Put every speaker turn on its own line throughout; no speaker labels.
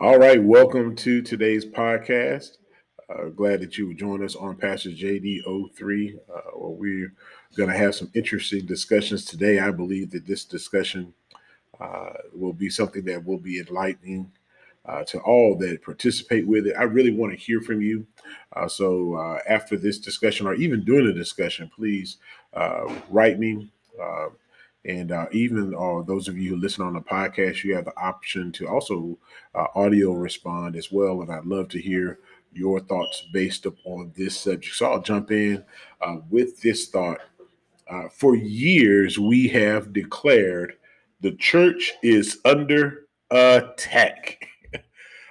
All right, welcome to today's podcast. Uh, glad that you would join us on Pastor JDO3. Uh, where we're going to have some interesting discussions today. I believe that this discussion uh, will be something that will be enlightening uh, to all that participate with it. I really want to hear from you. Uh, so uh, after this discussion, or even during the discussion, please write me. And uh, even uh, those of you who listen on the podcast, you have the option to also uh, audio respond as well. And I'd love to hear your thoughts based upon this subject. So I'll jump in uh, with this thought. Uh, for years, we have declared the church is under attack.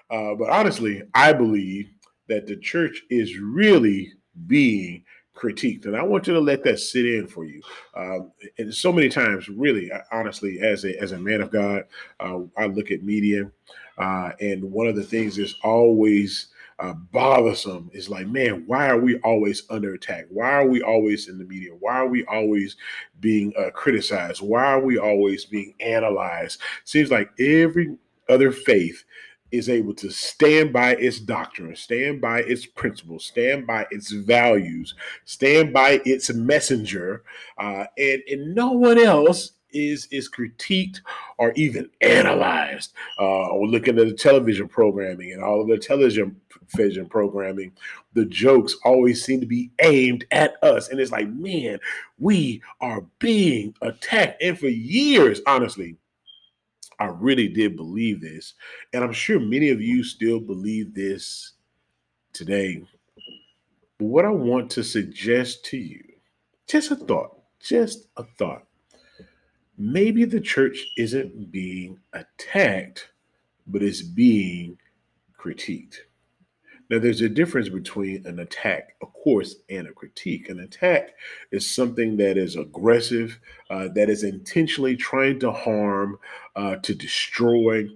Uh, but honestly, I believe that the church is really being critiqued. And I want you to let that sit in for you. Um, and so many times, really, honestly, as a as a man of God, uh, I look at media, uh, and one of the things that's always uh, bothersome is like, man, why are we always under attack? Why are we always in the media? Why are we always being uh, criticized? Why are we always being analyzed? Seems like every other faith is able to stand by its doctrine, stand by its principles, stand by its values, stand by its messenger, uh, and and no one else is is critiqued or even analyzed. Uh, or looking at the television programming and all of the television vision programming, the jokes always seem to be aimed at us, and it's like, man, we are being attacked. And for years, honestly I really did believe this. And I'm sure many of you still believe this today. But what I want to suggest to you, just a thought, just a thought. Maybe the church isn't being attacked, but it's being critiqued. Now, there's a difference between an attack, of course, and a critique. An attack is something that is aggressive, uh, that is intentionally trying to harm, uh, to destroy,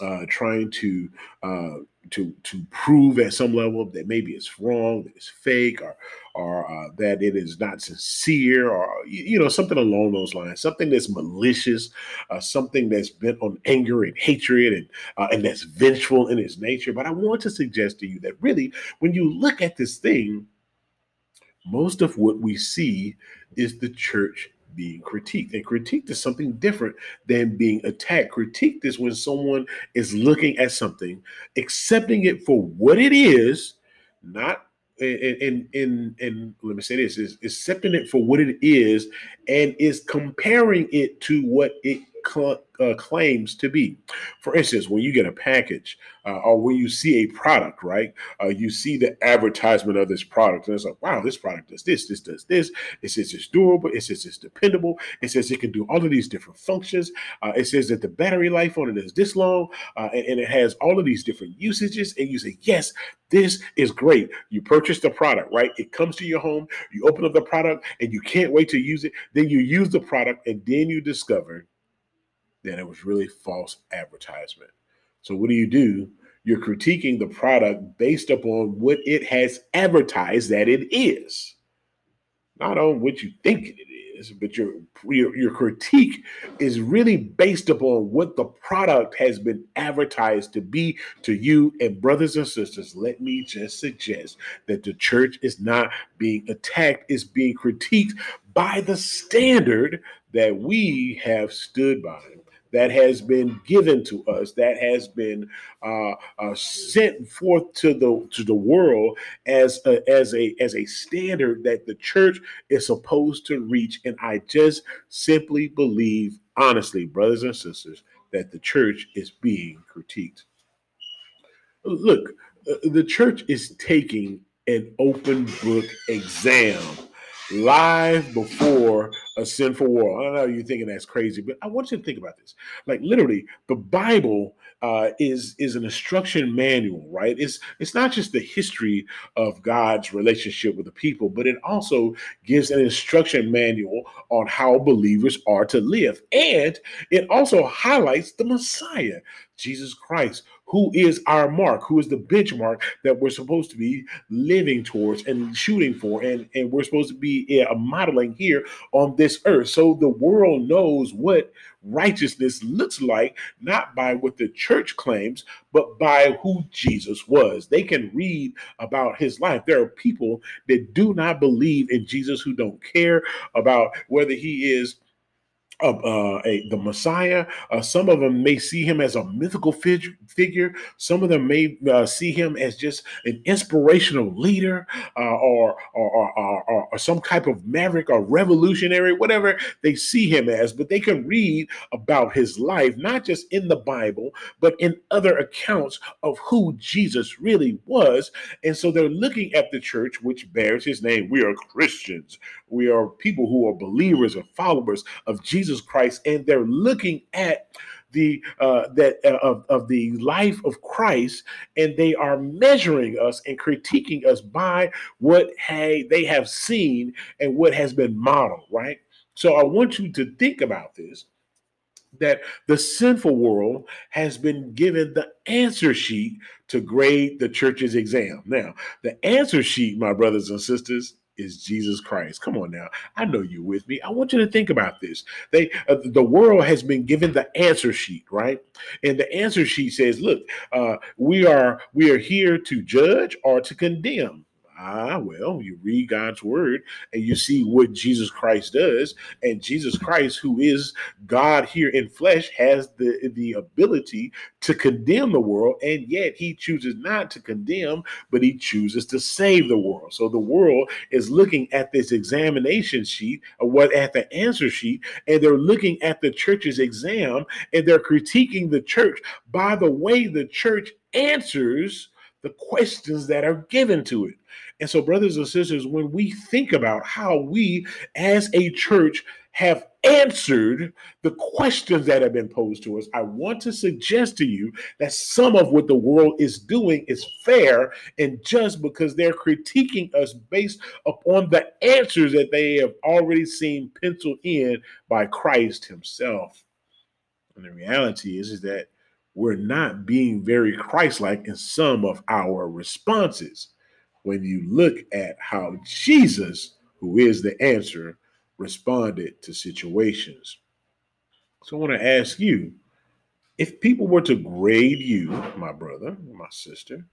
uh, trying to uh, to to prove at some level that maybe it's wrong, that it's fake, or or uh, that it is not sincere, or you know something along those lines, something that's malicious, uh, something that's bent on anger and hatred, and uh, and that's vengeful in its nature. But I want to suggest to you that really, when you look at this thing, most of what we see is the church being critiqued. And critiqued is something different than being attacked. Critiqued is when someone is looking at something, accepting it for what it is, not and and and, let me say this is accepting it for what it is and is comparing it to what it cl- uh, claims to be. For instance, when you get a package uh, or when you see a product, right? Uh, you see the advertisement of this product, and it's like, wow, this product does this, this does this. It says it's durable. It says it's dependable. It says it can do all of these different functions. Uh, it says that the battery life on it is this long, uh, and, and it has all of these different usages. And you say, yes, this is great. You purchase the product, right? It comes to your home. You open up the product, and you can't wait to use it. Then you use the product, and then you discover then it was really false advertisement. So what do you do? You're critiquing the product based upon what it has advertised that it is, not on what you think it is, but your, your, your critique is really based upon what the product has been advertised to be to you. And brothers and sisters, let me just suggest that the church is not being attacked; is being critiqued by the standard that we have stood by that has been given to us, that has been uh, uh, sent forth to the to the world as a, as a as a standard that the church is supposed to reach. And I just simply believe, honestly, brothers and sisters, that the church is being critiqued. Look, uh, the church is taking an open book exam live before a sinful world. I don't know you're thinking that's crazy, but I want you to think about this. Like literally, the Bible uh, is is an instruction manual, right? It's it's not just the history of God's relationship with the people, but it also gives an instruction manual on how believers are to live, and it also highlights the Messiah, Jesus Christ, who is our mark, who is the benchmark that we're supposed to be living towards and shooting for, and, and we're supposed to be uh, modeling here on this earth. So the world knows what righteousness looks like, not by what the church claims, but by who Jesus was. They can read about his life. There are people that do not believe in Jesus who don't care about whether he is uh, a, the Messiah. Uh, some of them may see him as a mythical fig- figure. Some of them may uh, see him as just an inspirational leader uh, or, or, or, or, some type of maverick or revolutionary, whatever they see him as. But they can read about his life, not just in the Bible, but in other accounts of who Jesus really was. And so they're looking at the church, which bears his name. We are Christians. We are people who are believers or followers of Jesus Christ, and they're looking at the uh, that uh, of, of the life of Christ, and they are measuring us and critiquing us by what hey, they have seen and what has been modeled, right? So I want you to think about this that the sinful world has been given the answer sheet to grade the church's exam. Now, the answer sheet, my brothers and sisters, is Jesus Christ. Come on now. I know you with me. I want you to think about this. They uh, the world has been given the answer sheet, right? And the answer sheet says, look, uh, we are we are here to judge or to condemn. Ah, well, you read God's word and you see what Jesus Christ does. And Jesus Christ, who is God here in flesh, has the, the ability to condemn the world. And yet he chooses not to condemn, but he chooses to save the world. So the world is looking at this examination sheet, or what at the answer sheet, and they're looking at the church's exam and they're critiquing the church by the way the church answers the questions that are given to it. And so, brothers and sisters, when we think about how we as a church have answered the questions that have been posed to us, I want to suggest to you that some of what the world is doing is fair and just because they're critiquing us based upon the answers that they have already seen penciled in by Christ Himself. And the reality is, is that we're not being very Christ like in some of our responses when you look at how Jesus, who is the answer, responded to situations. So I want to ask you if people were to grade you, my brother, my sister,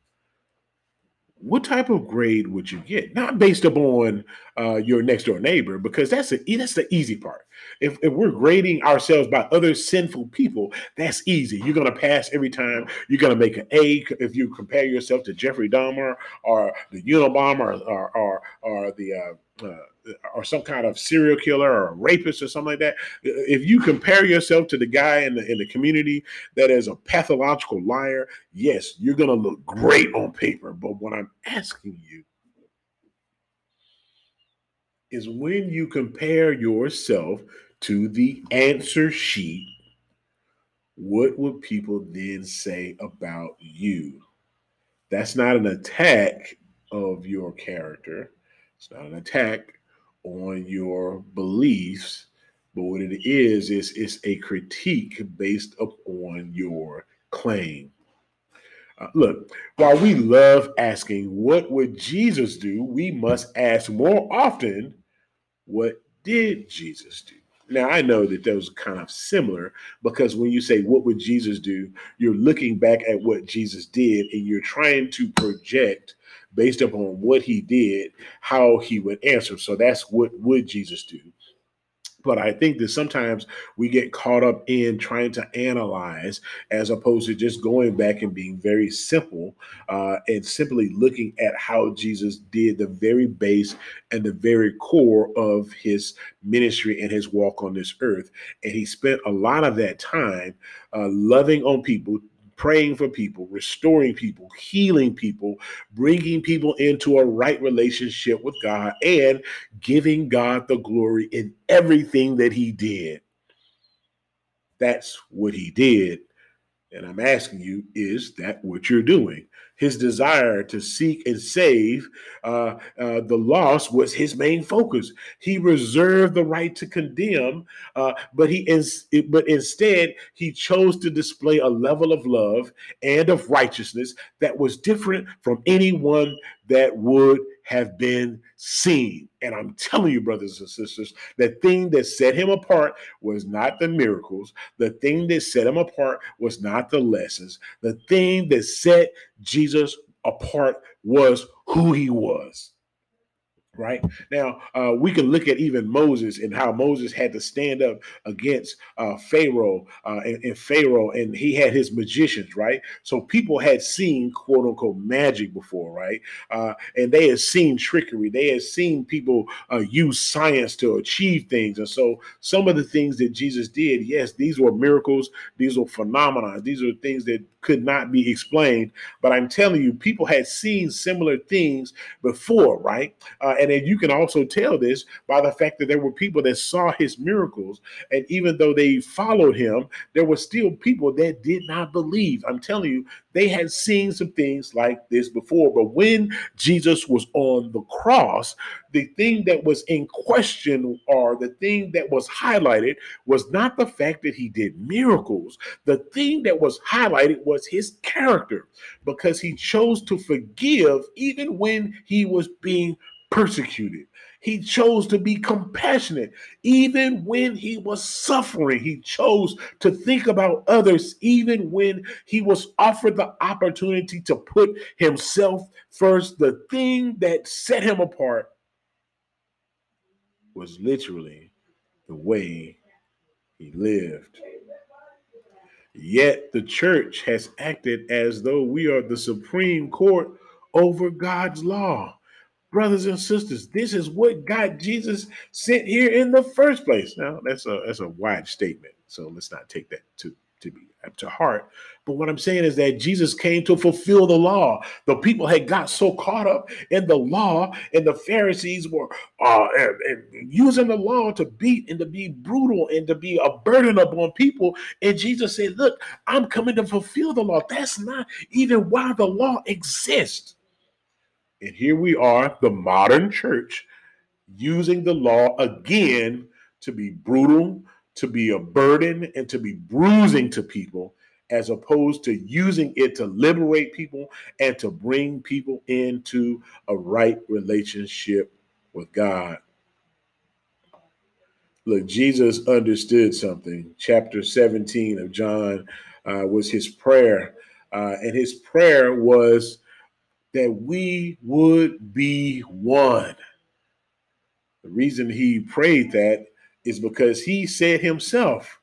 what type of grade would you get? Not based upon uh, your next door neighbor, because that's the that's the easy part. If, if we're grading ourselves by other sinful people, that's easy. You're gonna pass every time. You're gonna make an A if you compare yourself to Jeffrey Dahmer or the Unabomber or or, or the uh, uh, or some kind of serial killer or a rapist or something like that, if you compare yourself to the guy in the in the community that is a pathological liar, yes, you're gonna look great on paper. But what I'm asking you is when you compare yourself to the answer sheet, what would people then say about you? That's not an attack of your character. It's not an attack on your beliefs, but what it is is it's a critique based upon your claim. Look, while we love asking, what would Jesus do? We must ask more often, what did Jesus do? Now, I know that those are kind of similar because when you say, What would Jesus do? you're looking back at what Jesus did and you're trying to project based upon what he did, how he would answer. So that's what would Jesus do. But I think that sometimes we get caught up in trying to analyze as opposed to just going back and being very simple uh, and simply looking at how Jesus did the very base and the very core of his ministry and his walk on this earth. And he spent a lot of that time uh, loving on people, praying for people, restoring people, healing people, bringing people into a right relationship with God, and giving God the glory in everything that he did. That's what he did. And I'm asking you, is that what you're doing? His desire to seek and save uh, uh, the lost was his main focus. He reserved the right to condemn, uh, but he ins- but instead he chose to display a level of love and of righteousness that was different from anyone that would have been seen. And I'm telling you, brothers and sisters, the thing that set him apart was not the miracles. The thing that set him apart was not the lessons. The thing that set Jesus apart was who he was right? Now uh, we can look at even moses and how moses had to stand up against uh, pharaoh uh, and, and, pharaoh and he had his magicians right? So people had seen quote unquote magic before right? Uh, and they had seen trickery. They had seen people uh, use science to achieve things. And so some of the things that jesus did yes these were miracles. These were phenomena. These are things that could not be explained. But I'm telling you, people had seen similar things before, right? Uh, and then you can also tell this by the fact that there were people that saw his miracles. And even though they followed him, there were still people that did not believe. I'm telling you, they had seen some things like this before. But when Jesus was on the cross, the thing that was in question or the thing that was highlighted was not the fact that he did miracles. The thing that was highlighted was his character because he chose to forgive even when he was being persecuted. He chose to be compassionate even when he was suffering. He chose to think about others even when he was offered the opportunity to put himself first. The thing that set him apart was literally the way he lived. Yet the church has acted as though we are the supreme court over God's law brothers and sisters, this is what got Jesus sent here in the first place. Now, that's a that's a wide statement, so let's not take that to to be to heart. But what I'm saying is that Jesus came to fulfill the law. The people had got so caught up in the law, and the Pharisees were uh, and, and using the law to beat and to be brutal and to be a burden upon people. And Jesus said, "Look, I'm coming to fulfill the law. That's not even why the law exists." And here we are, the modern church, using the law again to be brutal, to be a burden, and to be bruising to people, as opposed to using it to liberate people and to bring people into a right relationship with God. Look, Jesus understood something. Chapter 17 of John uh, was his prayer. Uh, and his prayer was that we would be one. The reason he prayed that is because he said himself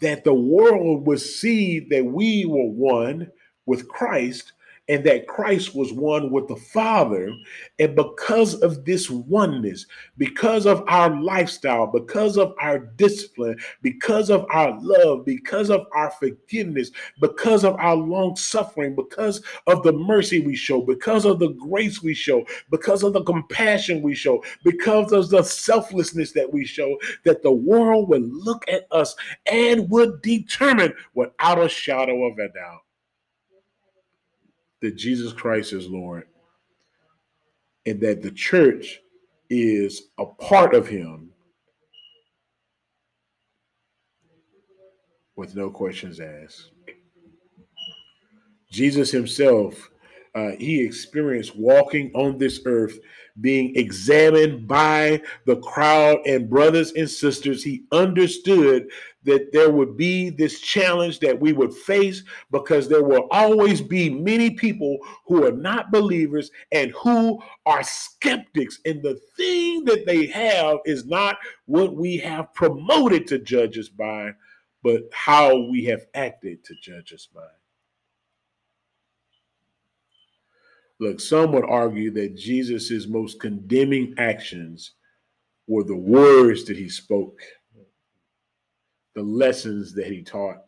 that the world would see that we were one with Christ and that Christ was one with the Father. And because of this oneness, because of our lifestyle, because of our discipline, because of our love, because of our forgiveness, because of our long suffering, because of the mercy we show, because of the grace we show, because of the compassion we show, because of the selflessness that we show, that the world would look at us and would determine without a shadow of a doubt that Jesus Christ is Lord and that the church is a part of him with no questions asked. Jesus himself, uh, he experienced walking on this earth being examined by the crowd and brothers and sisters, he understood that there would be this challenge that we would face because there will always be many people who are not believers and who are skeptics. And the thing that they have is not what we have promoted to judge us by, but how we have acted to judge us by. Look, some would argue that Jesus' most condemning actions were the words that he spoke, the lessons that he taught.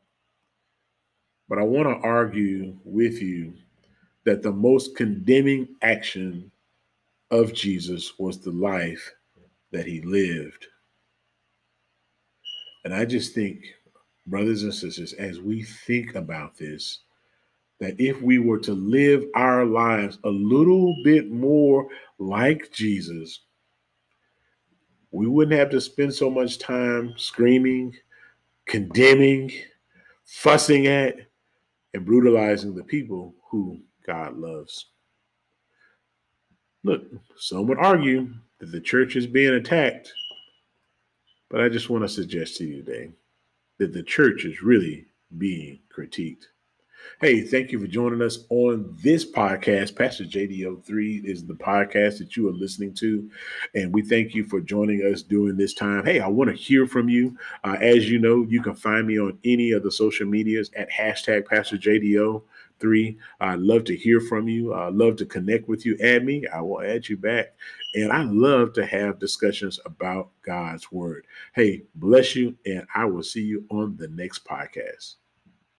But I want to argue with you that the most condemning action of Jesus was the life that he lived. And I just think brothers and sisters, as we think about this, that if we were to live our lives a little bit more like Jesus, we wouldn't have to spend so much time screaming, condemning, fussing at, and brutalizing the people who God loves. Look, some would argue that the church is being attacked, but I just want to suggest to you today that the church is really being critiqued. Hey, thank you for joining us on this podcast. Pastor JDO3 is the podcast that you are listening to. And we thank you for joining us during this time. Hey, I want to hear from you. Uh, as you know, you can find me on any of the social medias at hashtag Pastor JDO. Three, I'd love to hear from you. I'd love to connect with you. Add me, I will add you back. And I love to have discussions about God's word. Hey, bless you, and I will see you on the next podcast.